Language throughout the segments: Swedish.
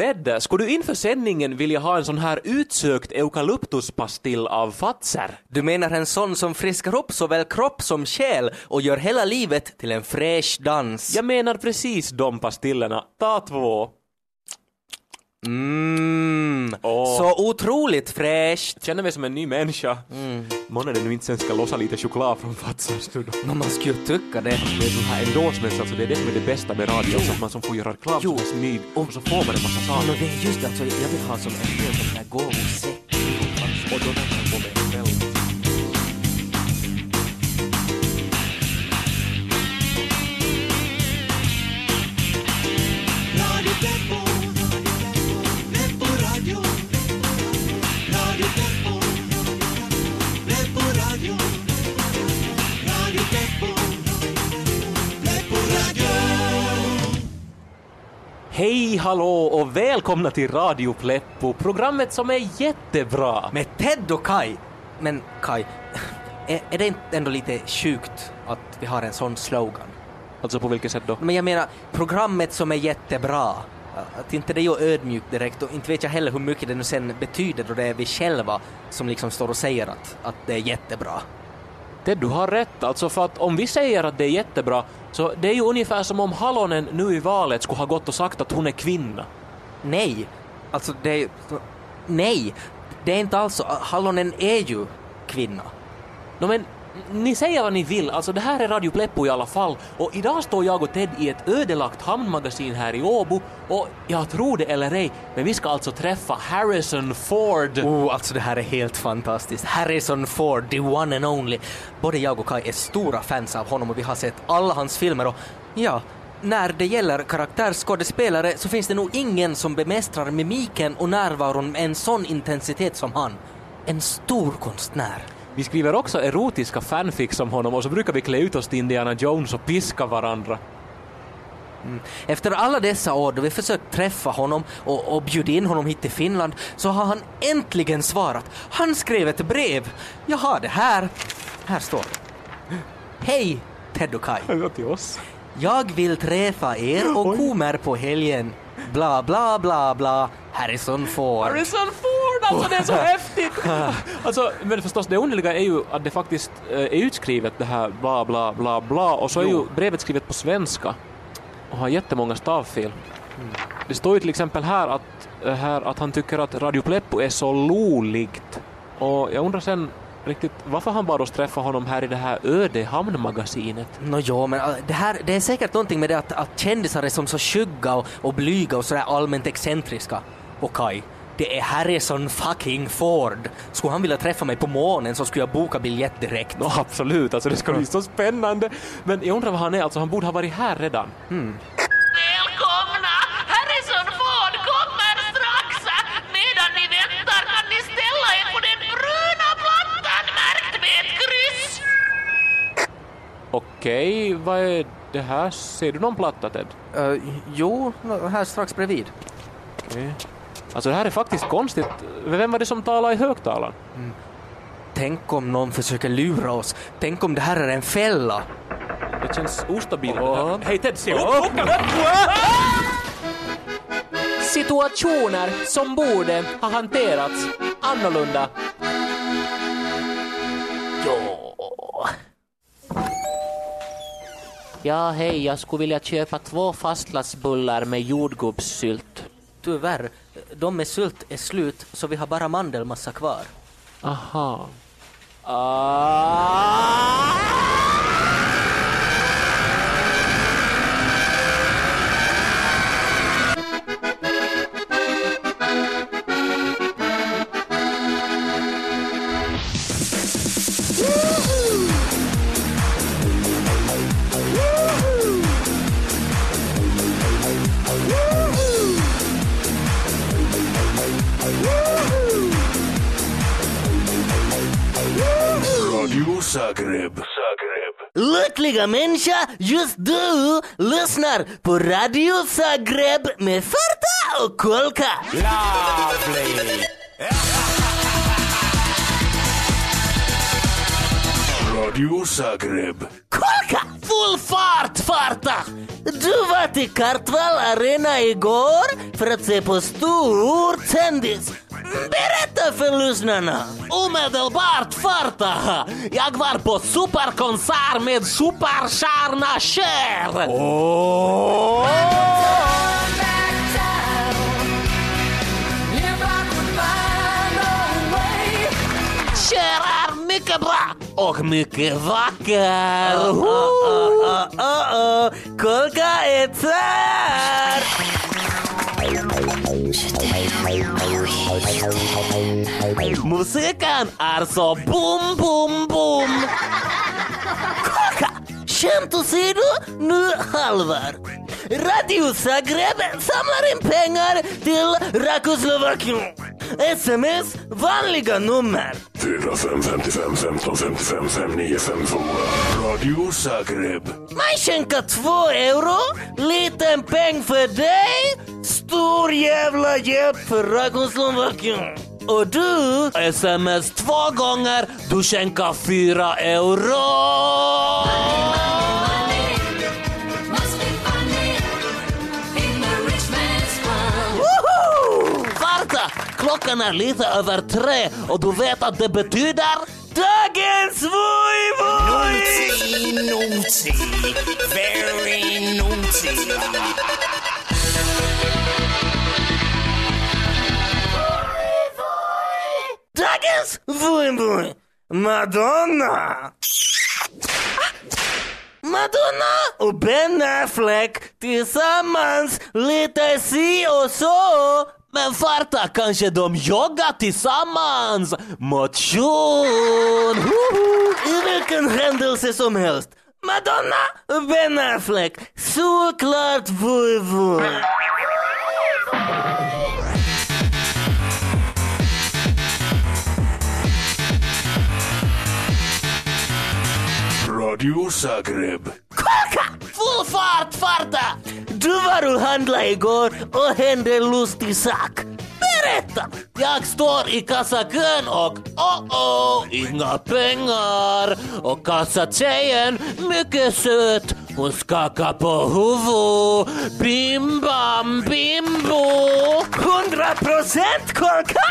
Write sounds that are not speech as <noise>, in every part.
Ted, skulle du inför sändningen vilja ha en sån här utsökt eukalyptuspastill av Fazer? Du menar en sån som friskar upp såväl kropp som själ och gör hela livet till en fräsch dans? Jag menar precis de pastillerna. Ta två. Mm, Åh. så otroligt fräscht. Känner mig som en ny människa. Mm. Månne nu inte sen ska lossa lite choklad från Fazers nu då. Nå, man skulle ju tycka det. Det är de här endorsements, alltså det är det som är det bästa med radio, så att man som får göra reklam Jo. som smyg och så får man en massa saker. no, det är just det, alltså, jag vill ha som en hel sån här gåvosäck. Och då kan man få en själv. Hej, hallå och välkomna till Radio Pleppo, programmet som är jättebra. Med Ted och Kai. Men Kai, <laughs> är, är det inte ändå lite sjukt att vi har en sån slogan? Alltså på vilket sätt då? Men jag menar, programmet som är jättebra. Att inte det är ju ödmjukt direkt och inte vet jag heller hur mycket det nu sen betyder då det är vi själva som liksom står och säger att, att det är jättebra. Ted, du har rätt. Alltså för att om vi säger att det är jättebra, så det är ju ungefär som om Halonen nu i valet skulle ha gått och sagt att hon är kvinna. Nej, alltså det är. Nej, det är inte alls så. Hallonen är ju kvinna. Nå men, ni säger vad ni vill, alltså det här är Radio Pleppo i alla fall och idag står jag och Ted i ett ödelagt hamnmagasin här i Åbo och jag tror det eller ej, men vi ska alltså träffa Harrison Ford. Oh, alltså det här är helt fantastiskt. Harrison Ford, the one and only. Både jag och Kai är stora fans av honom och vi har sett alla hans filmer och ja, när det gäller karaktärsskådespelare så finns det nog ingen som bemästrar mimiken och närvaron med en sån intensitet som han. En stor konstnär. Vi skriver också erotiska fanfics om honom och så brukar vi klä ut oss till Indiana Jones och piska varandra. Efter alla dessa år då vi försökt träffa honom och, och bjuda in honom hit till Finland så har han äntligen svarat. Han skrev ett brev. Jag har det här. Här står det. Hej Ted och Kai. Till oss. Jag vill träffa er och Oj. kommer på helgen. Bla bla bla bla. Harrison Ford. Harrison Ford, alltså det är så <laughs> häftigt! <laughs> Alltså, men förstås det underliga är ju att det faktiskt eh, är utskrivet det här bla bla bla bla och så är ju brevet skrivet på svenska och har jättemånga stavfel. Det står ju till exempel här att, eh, här att han tycker att Radio Pleppo är så loligt och jag undrar sen riktigt varför han bad oss träffa honom här i det här öde hamnmagasinet. Nå jo, men äh, det, här, det är säkert någonting med det att, att kändisar är som så skygga och, och blyga och sådär allmänt excentriska. Och Kai, det är Harrison fucking Ford. Skulle han vilja träffa mig på månen så skulle jag boka biljett direkt. Nå absolut, alltså det ska bli så spännande. Men jag undrar vad han är, alltså han borde ha varit här redan. Välkomna! Harrison Ford kommer strax! Medan ni väntar kan ni ställa er på den bruna plattan märkt med ett kryss. Okej, vad är det här? Ser du någon platta Ted? Uh, jo, här strax bredvid. Okej. Alltså det här är faktiskt konstigt. Vem var det som talade i högtalaren? Tänk om någon försöker lura oss. Tänk om det här är en fälla. Det känns ostabilt. här. Hej Ted, se upp! Situationer som borde ha hanterats annorlunda. Ja. Ja, hej, jag skulle vilja köpa två fastlagsbullar med jordgubbssylt. Tyvärr, de med sylt är slut så vi har bara mandelmassa kvar. Aha. Ah! Zagreb. Zagreb. Lyckliga människa, just du lyssnar på Radio Zagreb med Farta och Kolka. Lovely. Radio Zagreb. Kolka! Full fart, Farta! Du var till Kartval Arena igår för att se på stor. Berätta för lyssnarna! Omedelbart farta! Jag var på superkonsert med superstjärna Cher! Cher är mycket bra och mycket vacker! Oh, oh, oh. Kolka är här! Musiken är så boom, boom, boom! Kolka! Skämt åsido, nu halvar. Radio Zagreb samlar in pengar till Rakoslovakien. Sms, vanliga nummer. 4 5 55 15 55 5952. Radio Zagreb. Man skänker två euro, liten peng för dig, stor jävla hjälp för Ragoslovakien. Och du, Sms två gånger, du skänker fyra euro! Klockan är lite över tre och du vet att det betyder... Dagens vui vui! naughty. Very naughty. Dagens vui! Madonna! Madonna och Ben Affleck tillsammans lite si och så. Men farta, kanske de joggar tillsammans? Motion! Woho! I vilken händelse som helst. Madonna Ben Affleck. Såklart vui. Radio Zagreb. Kolka! Full fart, farta! Du var och handlade igår och hände en lustig sak. Berätta! Jag står i kassakön och oh oh, inga pengar. Och kassatjejen, mycket söt, hon skakar på huvudet. Bim bam bimbo. 100 procent kolka!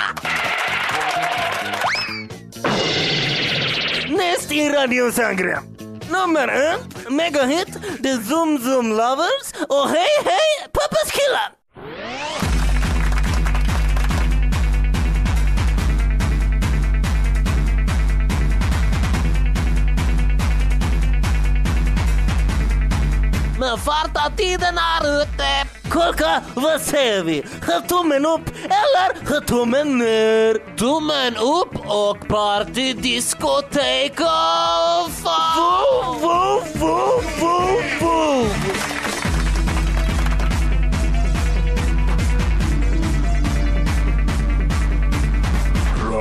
Näst i Radio Zagreb. Nummer ett, megahit, The Zoom Zoom Lovers och hej hej pappas killar! Men farta, tiden är ute. Kolka, vad säger vi? Ha tummen upp eller ha tummen ner? Tummen upp och partydiskotek off!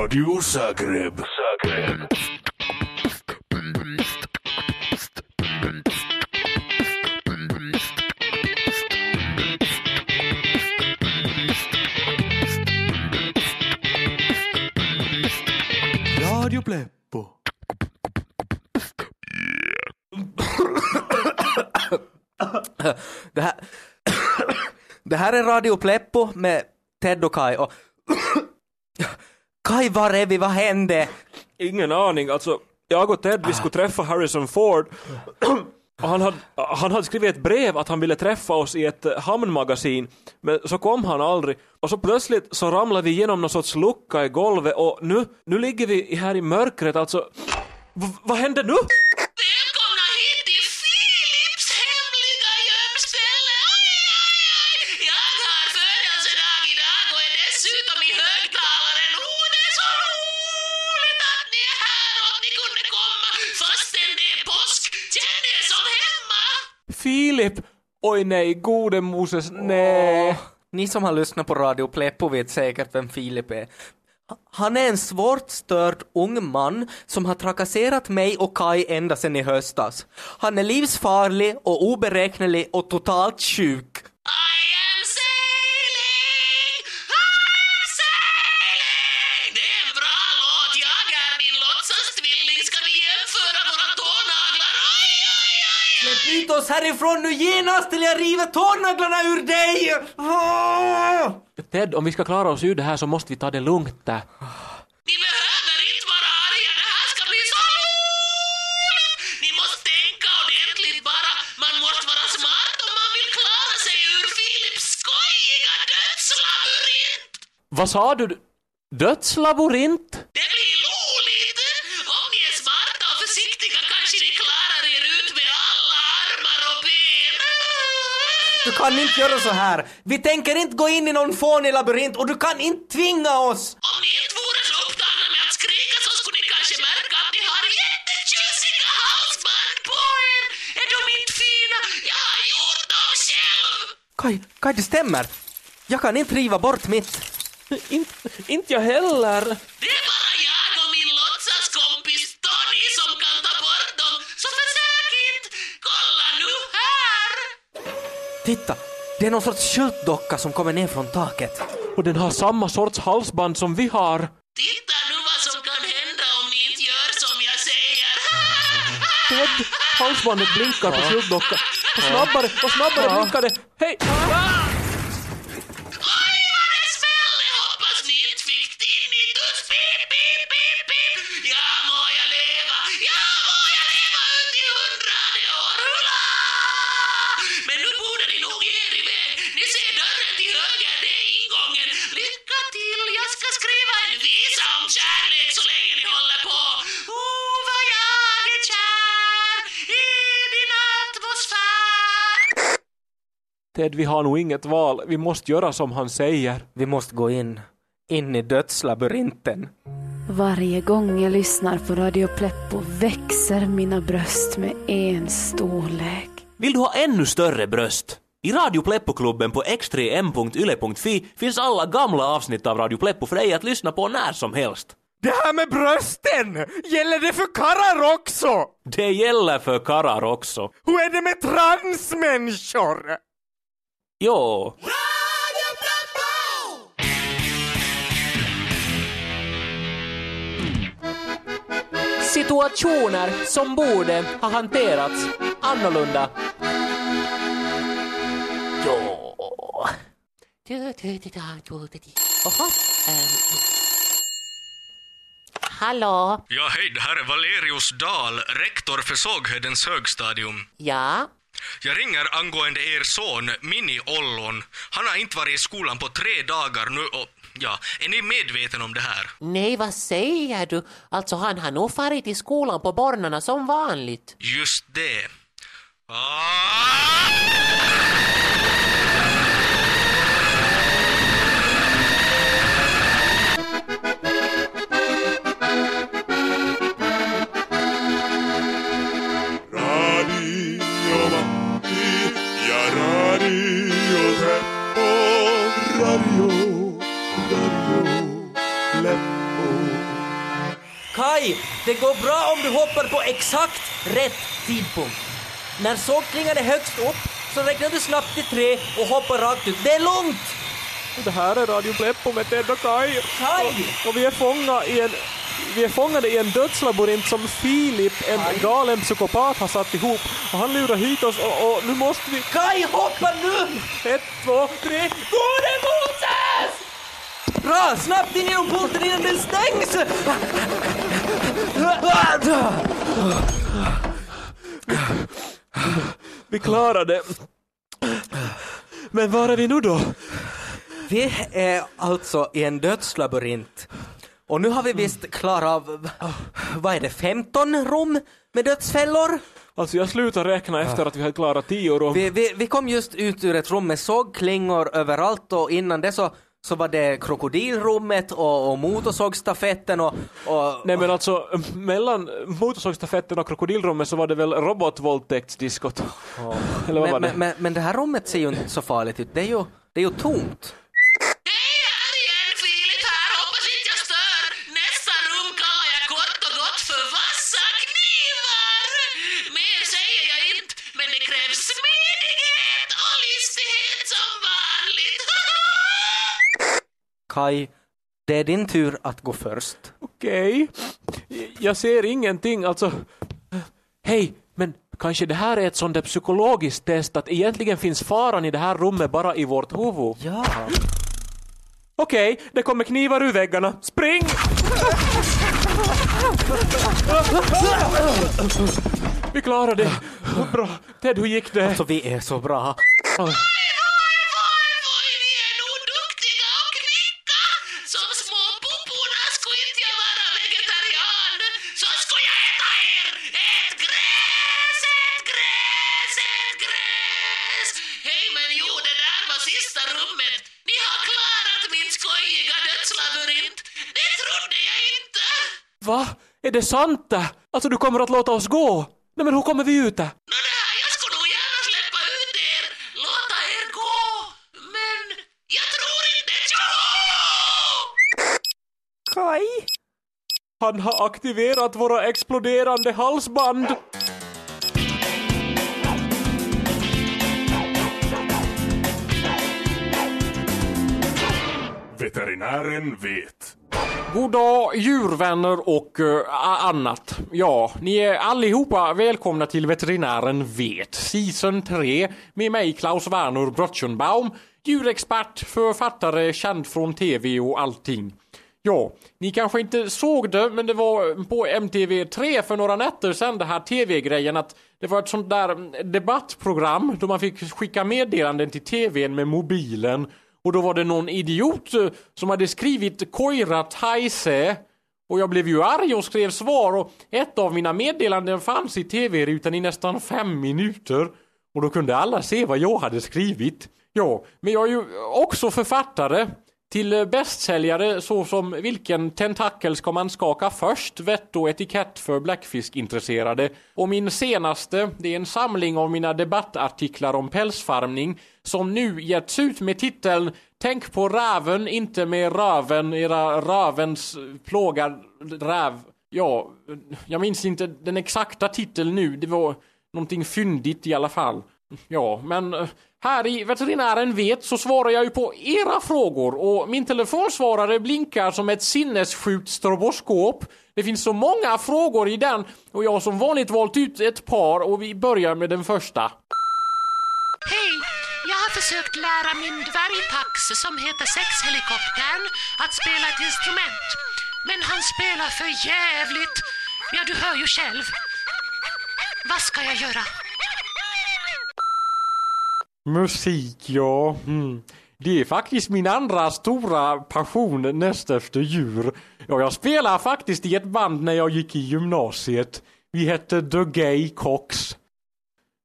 Radio Zagreb. Zagreb. Radio Pleppo. Det här, det här är Radio Pleppo med Ted och Kai och... Kai, var är vi? Vad hände? Ingen aning. Alltså, jag och Ted vi skulle träffa Harrison Ford. <clears throat> Och han hade, han hade skrivit ett brev att han ville träffa oss i ett eh, hamnmagasin. Men så kom han aldrig. Och så plötsligt så ramlade vi igenom någon sorts lucka i golvet och nu, nu ligger vi här i mörkret alltså. V- vad hände nu? Filip! Oj nej, gode Moses, nej. Oh. Ni som har lyssnat på Radio Pleppo vet säkert vem Filip är. Han är en svårt störd ung man som har trakasserat mig och Kai ända sedan i höstas. Han är livsfarlig och oberäknelig och totalt sjuk. Slit oss härifrån nu genast eller jag river tånaglarna ur dig! Ah! Ted, om vi ska klara oss ur det här så måste vi ta det lugnt där. Ni behöver inte vara arga, det här ska bli så roligt! Ni måste tänka ordentligt bara. Man måste vara smart om man vill klara sig ur Philips skojiga dödslabyrint. Vad sa du? Dödslabyrint? Det kan inte göra så här. Vi tänker inte gå in i någon fånig labyrint och du kan inte tvinga oss. Om ni inte vore så upptagna med att skrika så skulle ni kanske märka att ni har jättetjusiga halsband på er. Är de inte fina? Jag har gjort dem själv! Kaj, Kaj, det stämmer. Jag kan inte riva bort mitt. Inte inte jag heller. Det Titta, det är någon sorts skyltdocka som kommer ner från taket. Och den har samma sorts halsband som vi har. Titta nu vad som kan hända om ni inte gör som jag säger. Ted, halsbandet blinkar på skyltdockan. Och snabbare, och snabbare blinkar det. Hej! Ted, vi har nog inget val. Vi måste göra som han säger. Vi måste gå in. In i dödslabyrinten. Varje gång jag lyssnar på Radio Pleppo växer mina bröst med en storlek. Vill du ha ännu större bröst? I Radio Pleppo-klubben på x3m.yle.fi finns alla gamla avsnitt av Radio Pleppo för dig att lyssna på när som helst. Det här med brösten! Gäller det för karlar också? Det gäller för karlar också. Hur är det med transmänniskor? Jo, Situationer som borde ha hanterats annorlunda. jo. Oho. Hallå? Ja, hej, det här är Valerius Dahl, rektor för Såghöjdens högstadium. Ja? Jag ringer angående er son, Mini Ollon. Han har inte varit i skolan på tre dagar nu och, ja, är ni medveten om det här? Nej, vad säger du? Alltså, han har nog farit i skolan på morgnarna som vanligt. Just det. Ah! Hoppar på exakt rätt tidpunkt. När sågklingan är högst upp så räknar du snabbt till tre och hoppar rakt ut. Det är lugnt! Det här är Radio Pleppo med Ted och Kai. Kai! Och, och vi är fånga i en vi är fångade i en dödslabyrint som Filip, en galen psykopat, har satt ihop. Och han lurar hit oss och, och nu måste vi... Kai, hoppa nu! Ett, två, tre... Gode Moses! Bra, snabbt in genom porten innan den stängs! Vi klarade det. Men var är vi nu då? Vi är alltså i en dödslabyrint. Och nu har vi visst klarat av, vad är det, 15 rum med dödsfällor? Alltså jag slutar räkna efter att vi har klarat tio rum. Vi, vi, vi kom just ut ur ett rum med sågklingor överallt och innan det så, så var det krokodilrummet och, och motorsågsstafetten och, och, Nej men alltså, mellan motorsågsstafetten och krokodilrummet så var det väl robotvåldtäktsdiskot? Eller vad var men, det? men, men, men det här rummet ser ju inte så farligt ut, det är ju, det är ju tomt. Kai, det är din tur att gå först. Okej. Jag ser ingenting, alltså. Hej, men Kanske det här är ett sånt där psykologiskt test att egentligen finns faran i det här rummet bara i vårt huvud. Ja. Okej, det kommer knivar ur väggarna. Spring! Vi klarade det. Bra. Ted, hur gick det? Så vi är så bra. Gräs! Hej, men jo, det där var sista rummet. Ni har klarat min skojiga dödslabyrint. Det trodde jag inte. Va? Är det sant det? Alltså du kommer att låta oss gå? Nej men hur kommer vi ut? Nå det här, jag skulle nog gärna släppa ut er, låta er gå, men jag tror inte... Kaj? Han har aktiverat våra exploderande halsband. Veterinären vet. God dag djurvänner och uh, annat. Ja, ni är allihopa välkomna till Veterinären vet, Season 3 med mig Klaus Werner Brotchenbaum, djurexpert, författare, känd från TV och allting. Ja, ni kanske inte såg det, men det var på MTV3 för några nätter sedan det här TV-grejen att det var ett sånt där debattprogram då man fick skicka meddelanden till TVn med mobilen och då var det någon idiot eh, som hade skrivit Koira Taise. Och jag blev ju arg och skrev svar. Och ett av mina meddelanden fanns i tv-rutan i nästan fem minuter. Och då kunde alla se vad jag hade skrivit. Ja, men jag är ju också författare till bästsäljare såsom Vilken tentakel ska man skaka först? Vett och etikett för bläckfiskintresserade. Och min senaste, det är en samling av mina debattartiklar om pälsfarmning som nu getts ut med titeln Tänk på räven, inte med röven, era rövens plågar räv. Ja, jag minns inte den exakta titeln nu, det var någonting fyndigt i alla fall. Ja, men eh, här i Veterinären vet så svarar jag ju på era frågor och min telefonsvarare blinkar som ett sinnessjukt stroboskop. Det finns så många frågor i den och jag har som vanligt valt ut ett par och vi börjar med den första. Hej! Jag har försökt lära min dvärgtax som heter Sexhelikoptern att spela ett instrument. Men han spelar för jävligt. Ja, du hör ju själv. Vad ska jag göra? Musik, ja. Mm. Det är faktiskt min andra stora passion näst efter djur. Ja, jag spelade faktiskt i ett band när jag gick i gymnasiet. Vi hette The Gay Cox.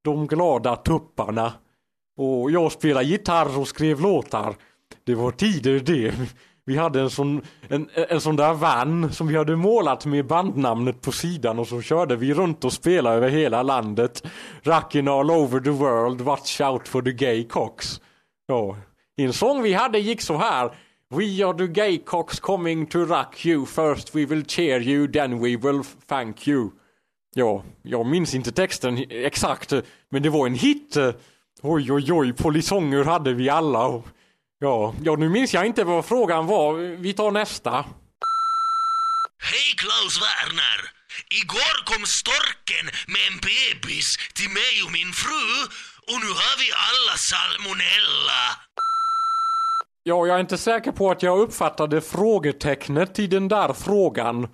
De glada tupparna. Och jag spelade gitarr och skrev låtar. Det var tider det. Vi hade en sån, en, en sån där van som vi hade målat med bandnamnet på sidan och så körde vi runt och spelade över hela landet. Rockin' all over the world, watch out for the gay cocks. Ja, en sång vi hade gick så här. We are the gay cocks coming to rock you. First we will cheer you, then we will thank you. Ja, jag minns inte texten exakt, men det var en hit. Oj, oj, oj, polisonger hade vi alla. Ja, ja, nu minns jag inte vad frågan var. Vi tar nästa. Hej Klaus Werner! Igår kom storken med en bebis till mig och min fru och nu har vi alla salmonella. Ja, jag är inte säker på att jag uppfattade frågetecknet i den där frågan.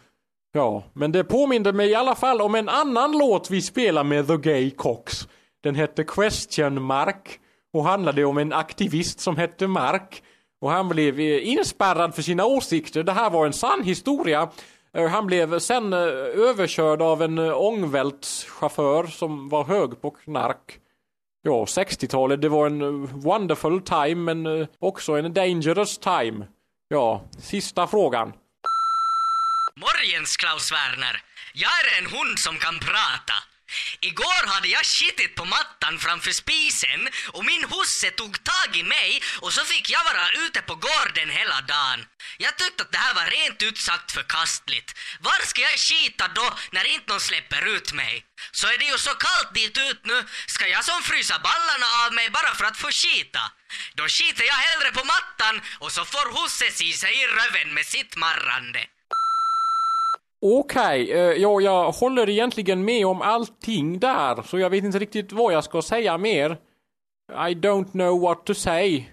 Ja, men det påminde mig i alla fall om en annan låt vi spelar med The Gay Cox. Den hette Question Mark och handlade om en aktivist som hette Mark. Och han blev eh, inspärrad för sina åsikter. Det här var en sann historia. Eh, han blev sen eh, överkörd av en ångvältschaufför som var hög på knark. Ja, 60-talet, det var en wonderful time men också en dangerous time. Ja, sista frågan. Morgens Klaus Werner. Jag är en hund som kan prata. Igår hade jag skitit på mattan framför spisen och min husse tog tag i mig och så fick jag vara ute på gården hela dagen. Jag tyckte att det här var rent ut sagt förkastligt. Var ska jag skita då när inte någon släpper ut mig? Så är det ju så kallt dit ut nu, ska jag som frysa ballarna av mig bara för att få skita? Då skiter jag hellre på mattan och så får husse si sig i röven med sitt marrande. Okej, okay, ja, jag håller egentligen med om allting där, så jag vet inte riktigt vad jag ska säga mer. I don't know what to say.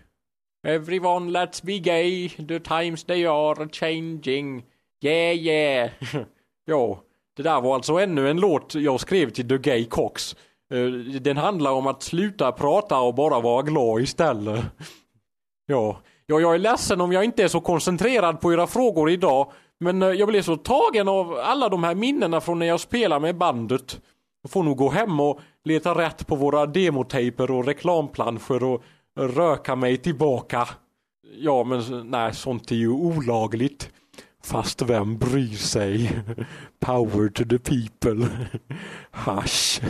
Everyone let's be gay, the times they are changing. Yeah, yeah. <laughs> ja, det där var alltså ännu en låt jag skrev till The Gay Cox. Eh, den handlar om att sluta prata och bara vara glad istället. <laughs> Ja, ja, jag är ledsen om jag inte är så koncentrerad på era frågor idag. Men eh, jag blev så tagen av alla de här minnena från när jag spelade med bandet. Jag får nog gå hem och leta rätt på våra demotejper och reklamplanscher och röka mig tillbaka. Ja, men nej, sånt är ju olagligt. Fast vem bryr sig? <laughs> Power to the people. <laughs> Hasch. <laughs>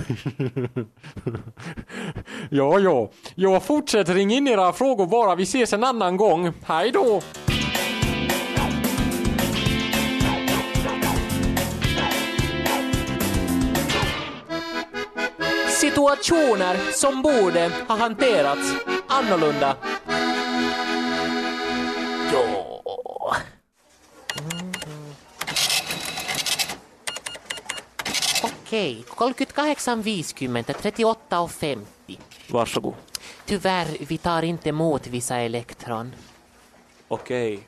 ja, ja. Jag fortsätter ringa in era frågor bara. Vi ses en annan gång. Hej då! Situationer som borde ha hanterats annorlunda. Ja. Okej, 38, 50, 38 och 50. Varsågod. Tyvärr, vi tar inte emot vissa elektron. Okej.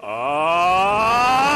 Ja,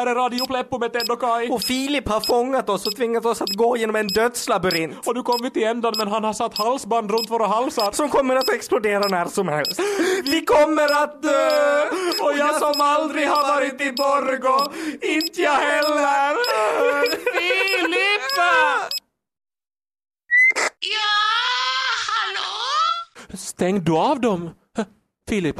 här är Radio Pleppo med Ted och Kai. Och Filip har fångat oss och tvingat oss att gå genom en dödslabyrint Och nu kom vi till ändan men han har satt halsband runt våra halsar. som kommer att explodera när som helst. <laughs> Vi kommer att dö! Och jag som aldrig har varit i Borgo, inte jag heller! <laughs> Filip! Ja, hallå? Stäng du av dem? Filip.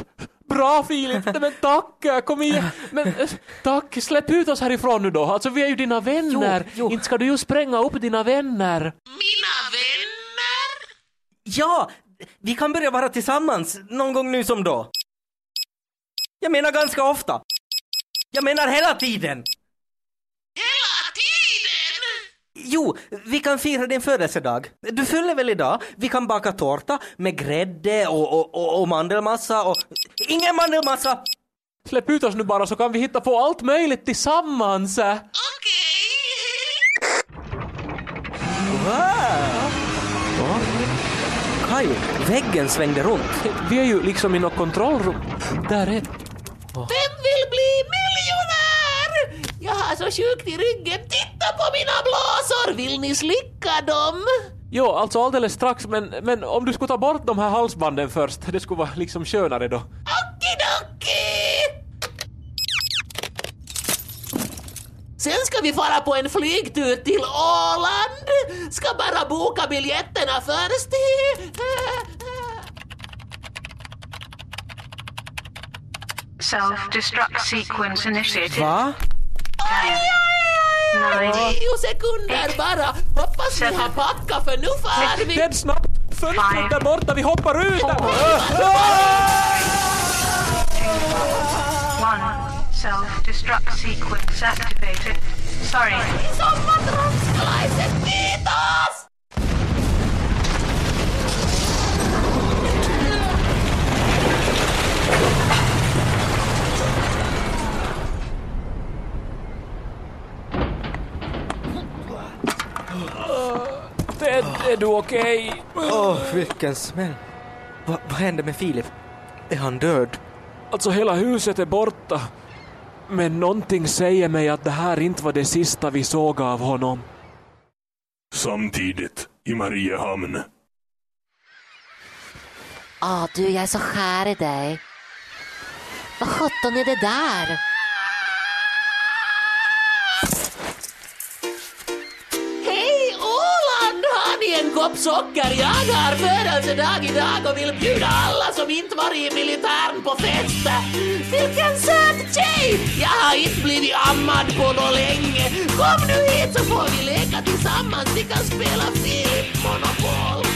Bra Filip! <laughs> Nej, men tack! Kom igen! Men eh, tack! Släpp ut oss härifrån nu då. Alltså vi är ju dina vänner. Jo, jo. Inte ska du ju spränga upp dina vänner. Mina vänner? Ja, vi kan börja vara tillsammans någon gång nu som då. Jag menar ganska ofta. Jag menar hela tiden. Hela tiden? Jo, vi kan fira din födelsedag. Du fyller väl idag? Vi kan baka tårta med grädde och, och, och, och mandelmassa och... Ingen mandelmassa! Släpp ut oss nu bara så kan vi hitta på allt möjligt tillsammans. Okej. Kaj, väggen svängde runt. Vi är ju liksom i något kontrollrum. Där är... Vem vill bli miljonär? Jag har så sjukt i ryggen. Titta på mina blåsor! Vill ni slicka dem? Jo, alltså alldeles strax, men, men om du skulle ta bort de här halsbanden först, det skulle vara liksom skönare då. Okidoki! Sen ska vi fara på en flygtur till Åland. Ska bara boka biljetterna först. Self-destruct sequence initiated. Va? Tio sekunder bara. Hoppas ni har packat för nu far vi. Ted, snabbt! Fönstret där borta, vi hoppar ut! one. Self-destruct sequence activated. Sorry. Sommartranskalaiset, kiitos! Är du okej? Åh, vilken smäll. Va, vad hände med Filip? Är han död? Alltså hela huset är borta. Men någonting säger mig att det här inte var det sista vi såg av honom. Samtidigt i Mariehamn. Ah, du, jag är så kär i dig. Vad sjutton är det där? En kopp socker? Jag har födelsedag idag och vill bjuda alla som inte varit i militären på fest. Vilken söt tjej! Jag har inte blivit ammad på nå länge. Kom nu hit så får vi leka tillsammans. Vi kan spela Filip Monopol.